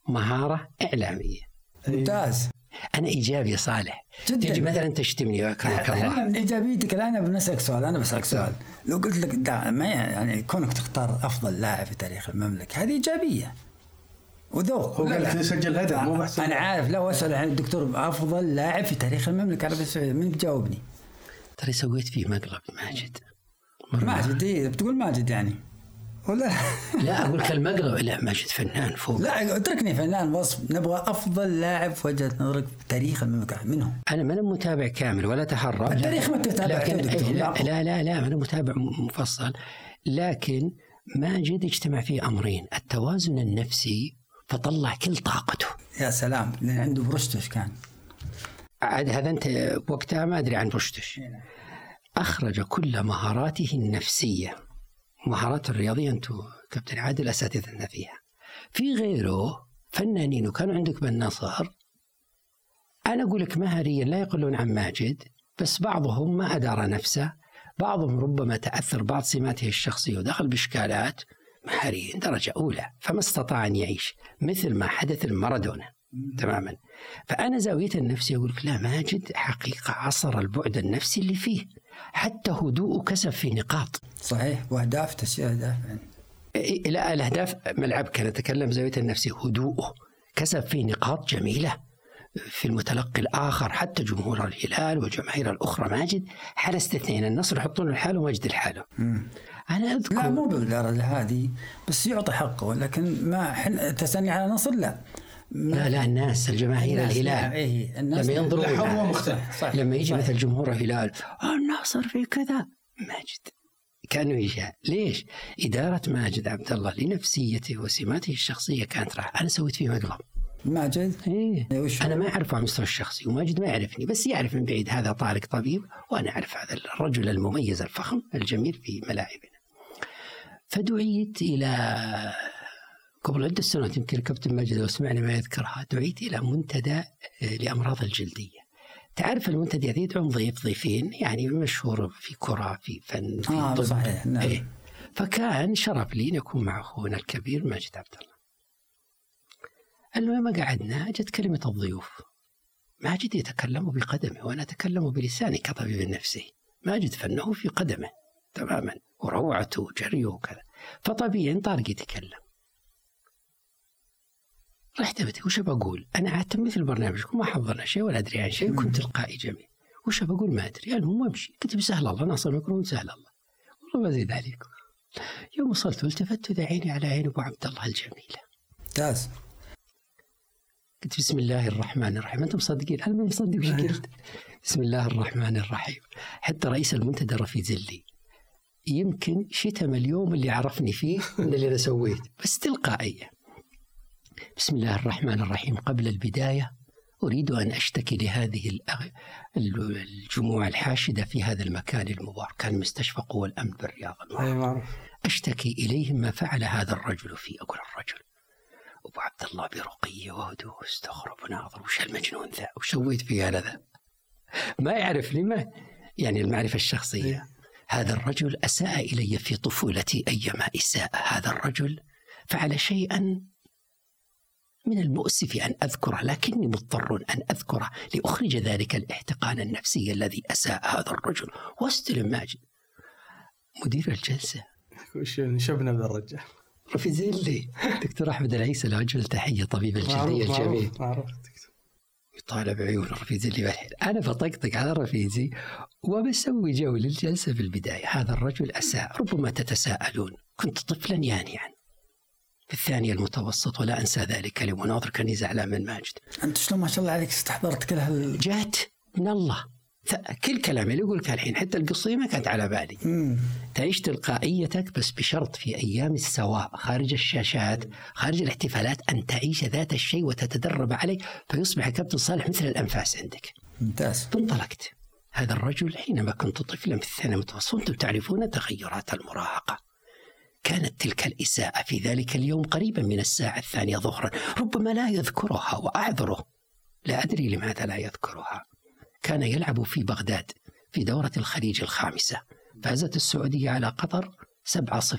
مهارة إعلامية. ممتاز. أنا إيجابي يا صالح. جداً. تجي مثلا تشتمني أكرمك الله. من إيجابيتك. الان أنا بنسألك سؤال أنا بسألك سؤال. لو قلت لك ما يعني كونك تختار أفضل لاعب في تاريخ المملكة هذه إيجابية. وذوق. هو قال يسجل هدف مو بحسب أنا عارف لا واسال عن الدكتور أفضل لاعب في تاريخ المملكة. العربيه السعوديه من بتجاوبني؟ ترى سويت فيه مقلب ماجد. ماجد إيه، بتقول ماجد يعني. ولا؟ *laughs* لا أقول لك المقلب لا ماجد فنان فوق. لا اتركني فنان وصف. نبغى أفضل لاعب في وجهة نظرك في تاريخ المملكة. منهم. أنا ما أنا متابع كامل ولا تهرب التاريخ ما تتابع لكن إيه، لا, لا. لا لا ما أنا متابع مفصل. لكن ماجد اجتمع فيه أمرين. التوازن النفسي فطلع كل طاقته. يا سلام لأن عنده برشتش كان. عاد هذا أنت وقتها ما أدري عن بوشتش أخرج كل مهاراته النفسية. مهاراته الرياضية أنتم كابتن عادل اساتذتنا فيها. في غيره فنانين وكانوا عندك بالنصر أنا أقول لك مهريا لا يقولون عن ماجد بس بعضهم ما أدار نفسه. بعضهم ربما تأثر بعض سماته الشخصية ودخل بإشكالات. مهريا درجة أولى. فما استطاع أن يعيش مثل ما حدث لمارادونا تماما. فأنا زاويتي النفسيه أقول لك لا ماجد حقيقة عصر البعد النفسي اللي فيه. حتى هدوءه كسب في نقاط. صحيح. وأهداف تسجيل أهداف. يعني. لا الأهداف ملعبك أنا أتكلم زاوية النفسي هدوءه كسب فيه نقاط جميلة. في المتلقي الآخر حتى جمهور الهلال والجماهير الأخرى ماجد حال استثنين النصر يحطون الحال وماجد الحاله أنا أذكر لا مو بالدرجه هذه بس يعطي حقه لكن ما حن تسألني على نصر لا لا لا الناس الجماهير الناس، الهلال إيه، الناس لما لها. مختلف. صح. لما يجي صح. مثل جمهور الهلال "آه، الناصر في كذا ماجد كانه يشاء ليش؟ إدارة ماجد عبد الله لنفسيته وسماته الشخصية كانت راح أنا سويت فيه مقلب ماجد إيه؟ أنا ما أعرفه على المستوى الشخصي وماجد ما يعرفني بس يعرف من بعيد هذا طارق طبيب وأنا أعرف هذا الرجل المميز الفخم الجميل في ملاعبنا فدعيت إلى قبل عدة سنوات يمكن الكابتن ماجد لو سمعني ما يذكرها دعيت إلى منتدى آه، لأمراض الجلدية. تعرف المنتدى هذه يدعون ضيف ضيفين؟ يعني مشهور في كرة في فن في آه، طب. صحيح، نعم. إيه. فكان شرف لي أن يكون مع أخونا الكبير ماجد عبد الله. المهم قعدنا جت كلمة الضيوف. ماجد يتكلم بقدمه وأنا أتكلم بلساني كطبيب نفسي. ماجد فنه في قدمه. تماما. وروعته وجريه وكذا. فطبيعي طارق يتكلم. رحت ابتي وش بقول؟ أنا عادت مثل برنامجكم ما حضرنا شيء ولا أدري عن شيء كنت تلقائي جميل. وش بقول؟ ما أدري. المهم امشي قلت بسهل الله ناصر الميكروفون سهل الله. والله ما زيد عليكم يوم وصلت والتفت اذا عيني على عين أبو عبد الله الجميله ممتاز. قلت بسم الله الرحمن الرحيم. أنتم مصدقين؟ أنا ماني مصدق وش قلت؟ *laughs* بسم الله الرحمن الرحيم. حتى رئيس المنتدى رفيق زلي. يمكن شتم اليوم اللي عرفني فيه من اللي أنا سويت. بس تلقائيه بسم الله الرحمن الرحيم. قبل البداية أريد أن أشتكي لهذه الجموع الحاشدة في هذا المكان المبارك. كان مستشفى قوى الأمن بالرياض. أي معروف أشتكي إليهم ما فعل هذا الرجل في أقول الرجل. أبو عبد الله برقيه وهدوء استغرب وناظر. وش المجنون ذا؟ وش سويت في هذا ذا؟ ما يعرف لما يعني المعرفة الشخصية. إيه. هذا الرجل أساء إلي في طفولتي ايما اساءه هذا الرجل فعل شيئا من المؤسف أن اذكره لكني مضطر أن اذكره لأخرج ذلك الاحتقان النفسي الذي أساء هذا الرجل. واستلم ماجد. مدير الجلسة. وش نشبنا بالرجال. رفيزيلي دكتور أحمد العيسى أجل تحية طبيب الجلديه الجميل. معروف معروف. يطالع بعيون رفيزي بالحين أنا بطقطق على رفيزي وبسوي جو للجلسة في البداية. هذا الرجل أساء. ربما تتساءلون كنت طفلا يانعا في الثانية المتوسط ولا أنسى ذلك لمناظر كاني زعلان من ماجد. أنت شلون ما شاء الله عليك استحضرت كل هال جات من الله. كل كلام اللي يقولك الحين حتى القصيه ما كانت على بالي. مم. تعيش تلقائيتك بس بشرط في أيام السواء خارج الشاشات خارج الاحتفالات أن تعيش ذات الشيء وتتدرب عليه فيصبح كابتن صالح مثل الأنفاس عندك. ممتاز. فانطلقت هذا الرجل حينما كنت طفلا في الثانية المتوسط وأنتم تعرفون تغيرات المراهقة. كانت تلك الإساءة في ذلك اليوم قريبا من الساعة الثانية ظهرا. ربما لا يذكرها وأعذره. لا أدري لماذا لا يذكرها. كان يلعب في بغداد في دورة الخليج الخامسة فازت السعودية على قطر 7-0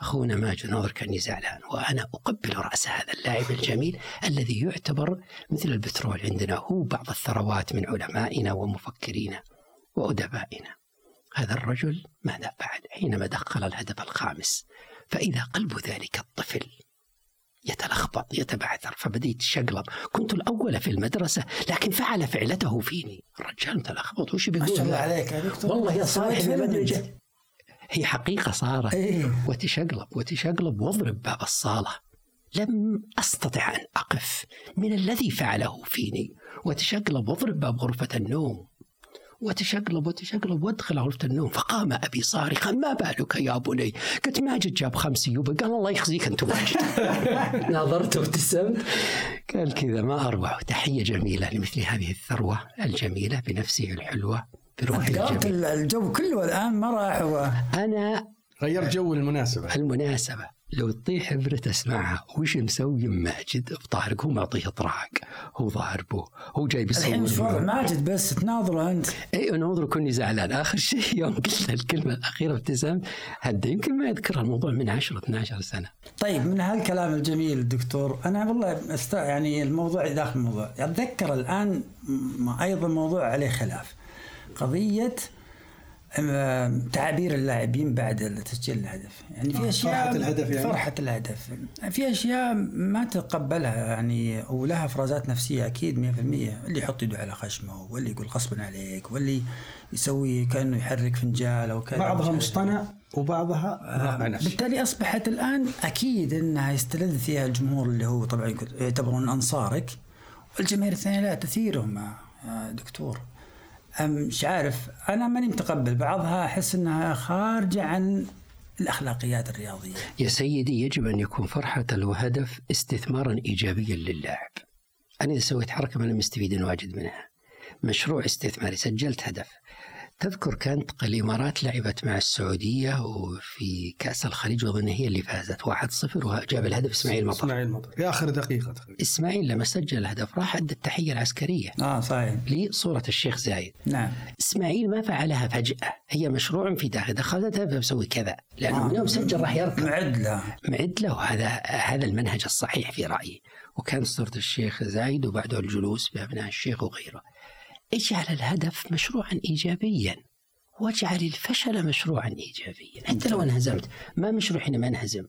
أخونا ماجد ناظر كان زعلان وأنا أقبل رأس هذا اللاعب الجميل الذي يعتبر مثل البترول عندنا هو بعض الثروات من علمائنا ومفكرينا وأدبائنا. هذا الرجل ماذا فعل حينما دخل الهدف الخامس؟ فإذا قلب ذلك الطفل يتلخبط يتبعثر فبديت شقلب. كنت الأول في المدرسة لكن فعل فعلته فيني. الرجال متلخبط وش ما بيقول؟ شاء الله؟ عليك يا دكتور. والله يا. جد. هي حقيقة صارت. إيه. وتشقلب وتشقلب واضرب باب الصالة. لم أستطع أن أقف. من الذي فعله فيني؟ وتشقلب واضرب باب غرفة النوم. وتشقلب وتشقلب وادخل غرفة النوم فقام أبي صارخا ما بالك يا بني قلت ماجد جاب خمس يوبا قال الله يخزيك أنت ماجد *laughs* ناظرت وابتسمت. قال كذا ما أروع تحية جميلة لمثل هذه الثروة الجميلة بنفسه الحلوة قلبت الجميلة. الجو كله الآن ما راح و... أنا غير جو المناسبة. المناسبة. لو تطيح إبرة تسمعها وش مسوي ماجد؟ بطارق هو معطيه طراق. هو ضاربه هو جايب الحين مش وضع يصور ماجد بس تناظره أنت. اي اناظر كوني زعلان. آخر شيء *laughs* يوم قلت الكلمة الأخيرة ابتسمت هدا يمكن ما يذكرها الموضوع من 10 12 سنة. طيب من هالكلام الجميل دكتور أنا والله است... يعني الموضوع داخل الموضوع أتذكر الآن أيضا موضوع عليه خلاف. قضية تعابير اللاعبين بعد تسجيل الهدف. يعني في أشياء فرحة الهدف يعني؟ فرحه الهدف. في أشياء ما تقبلها يعني ولها إفرازات نفسية أكيد 100% اللي يحط يده على خشمه واللي يقول غصبا عليك واللي يسوي كأنه يحرك فنجال أو كذا. بعضها مصطنع وبعضها واقع نفسي بالتالي أصبحت الآن أكيد إنها يستلذ فيها الجمهور اللي هو طبعا يعتبرون أنصارك والجماهير الثانية لا تثيرهم يا دكتور. مش عارف. أنا ماني متقبل. بعضها أحس إنها خارجة عن الأخلاقيات الرياضية. يا سيدي يجب أن يكون فرحة الهدف استثمارا ايجابيا للاعب. أنا إذا سويت حركة أنا مستفيد واجد منها. مشروع استثماري سجلت هدف. تذكر كانت الامارات لعبت مع السعودية وفي كأس الخليج وأظن هي اللي فازت 1-0 وجاب الهدف إسماعيل مطر. إسماعيل مطر. في آخر دقيقة. تقريبا إسماعيل لما سجل الهدف راح ادى التحية العسكرية. آه صحيح. لصورة الشيخ زايد. نعم. إسماعيل ما فعلها فجأة. هي مشروع في داخل دخلتها بسوي كذا لأنه من يوم سجل راح يركض. معد له. معد له. هذا هذا المنهج الصحيح في رأيي. وكان صورة الشيخ زايد وبعده الجلوس بأبناء الشيخ وغيره. اجعل الهدف مشروعا ايجابيا واجعل الفشل مشروعا ايجابيا. حتى لو انهزمت ما مشروع حينما انهزم.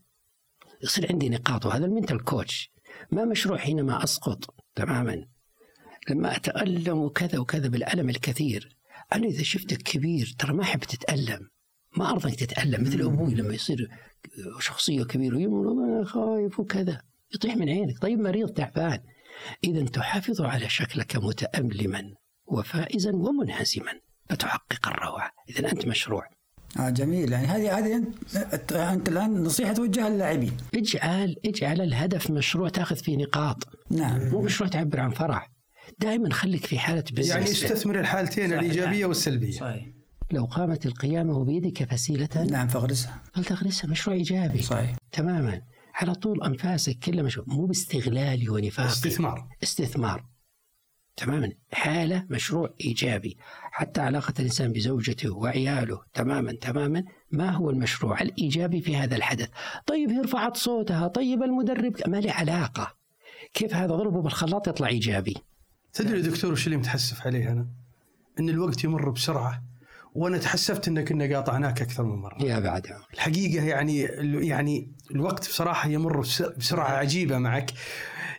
يصير عندي نقاط وهذا المنتال كوتش. ما مشروع حينما أسقط تماما. لما أتألم وكذا وكذا بالألم الكثير أنا إذا شفتك كبير ترى ما أحب تتألم. ما أرضى انك تتألم مثل أبوي لما يصير شخصية كبيرة أنا خايف وكذا. يطيح من عينك. طيب مريض تعبان. اذا تحافظ على شكلك متالما. وفائزا ومنهزما. فتحقق الروعة. اذا أنت مشروع. آه جميل. يعني هذه هذه انت أنت الآن نصيحة توجهها للاعبين. اجعل اجعل الهدف مشروع تأخذ فيه نقاط. نعم. مو مشروع تعبر عن فرح. دائما خليك في حالة بزنس يعني يستثمر الحالتين صحيح. الإيجابية والسلبية. صحيح. لو قامت القيامة وبيدك فسيلة نعم فغرسها فلتغرسها. مشروع إيجابي. صحيح. تماما. على طول أنفاسك كلها مش مو باستغلالي ونفاقي استثمار. استثمار. تماما. حالة مشروع إيجابي. حتى علاقة الإنسان بزوجته وعياله تماما تماما. ما هو المشروع الإيجابي في هذا الحدث؟ طيب هي رفعت صوتها طيب المدرب ما له علاقة. كيف هذا ضربه بالخلاط يطلع إيجابي؟ تدري يا دكتور وش اللي متحسف عليه أنا؟ إن الوقت يمر بسرعة وأنا تحسفت ان كنا قاطعناك أكثر من مرة. يا بعد. الحقيقة يعني يعني الوقت بصراحة يمر بس- بسرعة عجيبة معك.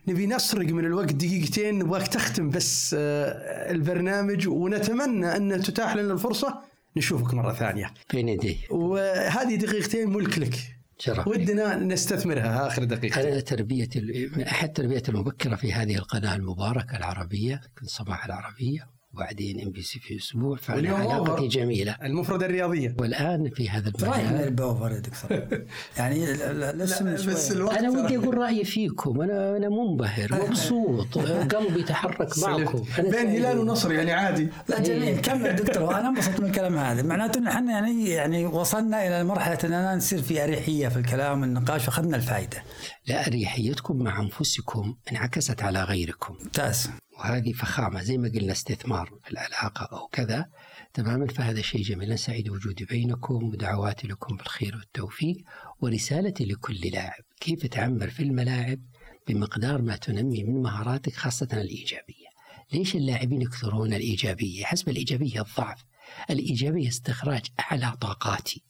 نبي نسرق من الوقت دقيقتين نبغاك تختم بس آه، البرنامج ونتمنى أن تتاح لنا الفرصة نشوفك مرة ثانية. بين يديه وهذه دقيقتين ملك لك. شرف ودنا نستثمرها آخر دقيقة. أنا تربية من أحد تربية المبكرة في هذه القناة المباركة العربية كنت صباح العربية وبعدين ام بي سي في أسبوع فأنا واليوم علاقتي أوفر. جميلة. المفردة الرياضية. والآن في هذا رايح من المجال البوفر يا دكتور. *laughs* يعني ال- ال- الاسم. بس الوقت أنا ودي أقول رأيي فيكم. أنا أنا منبهر *laughs* مبسوط. قلبي يتحرك *laughs* معكم. بين. هلال ونصر يعني عادي. لا جميل. كمل دكتور. وأنا انبسطت من الكلام هذا. معناته إن إحنا يعني يعني وصلنا إلى مرحله اننا نصير في أريحية في الكلام والنقاش وأخذنا الفائده لا أريحيتكم مع أنفسكم انعكست على غيركم. ممتاز. وهذه فخامة زي ما قلنا استثمار في العلاقة أو كذا تماما؟ فهذا شيء جميل. أنا سعيد بوجودي بينكم ودعواتي لكم بالخير والتوفيق ورسالتي لكل لاعب. كيف تعمر في الملاعب؟ بمقدار ما تنمي من مهاراتك خاصة الإيجابية. ليش اللاعبين يكثرون الإيجابية؟ حسب الإيجابية الضعف. الإيجابية استخراج أعلى طاقاتي.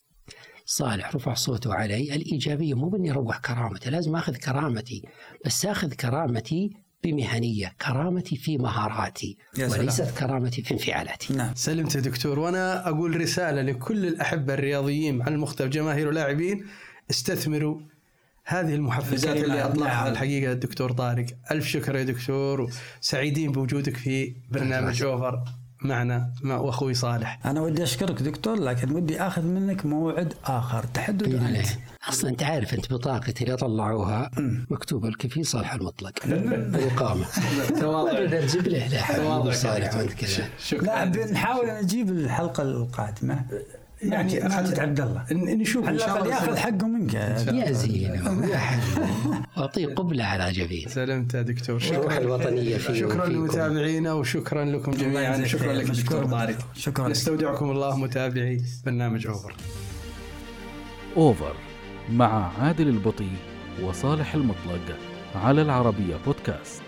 صالح رفع صوته علي. الإيجابية مو بأني أروح كرامته لازم أخذ كرامتي. بس أخذ كرامتي بمهنية كرامتي في مهاراتي يا سلام. وليست كرامتي في انفعالاتي. نعم. سلمت يا دكتور. وأنا أقول رسالة لكل الأحبة الرياضيين على المختلف جماهير ولاعبين استثمروا هذه المحفزات اللي اطلقها نعم. الحقيقة الدكتور طارق ألف شكر يا دكتور وسعيدين بوجودك في برنامج أوفر. معنا مع واخوي صالح. أنا ودي أشكرك دكتور لكن ودي آخذ منك موعد آخر تحدد بإذن أنت. أصلا أنت عارف أنت بطاقتي اللي طلعوها مكتوب لك في صالح المطلق. الإقامة. تواضع. نجيب له لا تواضع صالح وأنت كذا. لا بنحاول نجيب الحلقة القادمة. يعني يعني ماجد عبد الله. نشوف إن شاء الله يأخذ حقه منك. يا حلو اعطيه قبلة على جبين سلمت يا دكتور. الروح شكرا الوطنية فيه شكرا. لمتابعينا وشكرا لكم جميعا. شكرا. لك دكتور. طارق شكرا. نستودعكم الله متابعي برنامج أوفر. أوفر مع عادل البطي وصالح المطلق على العربية بودكاست.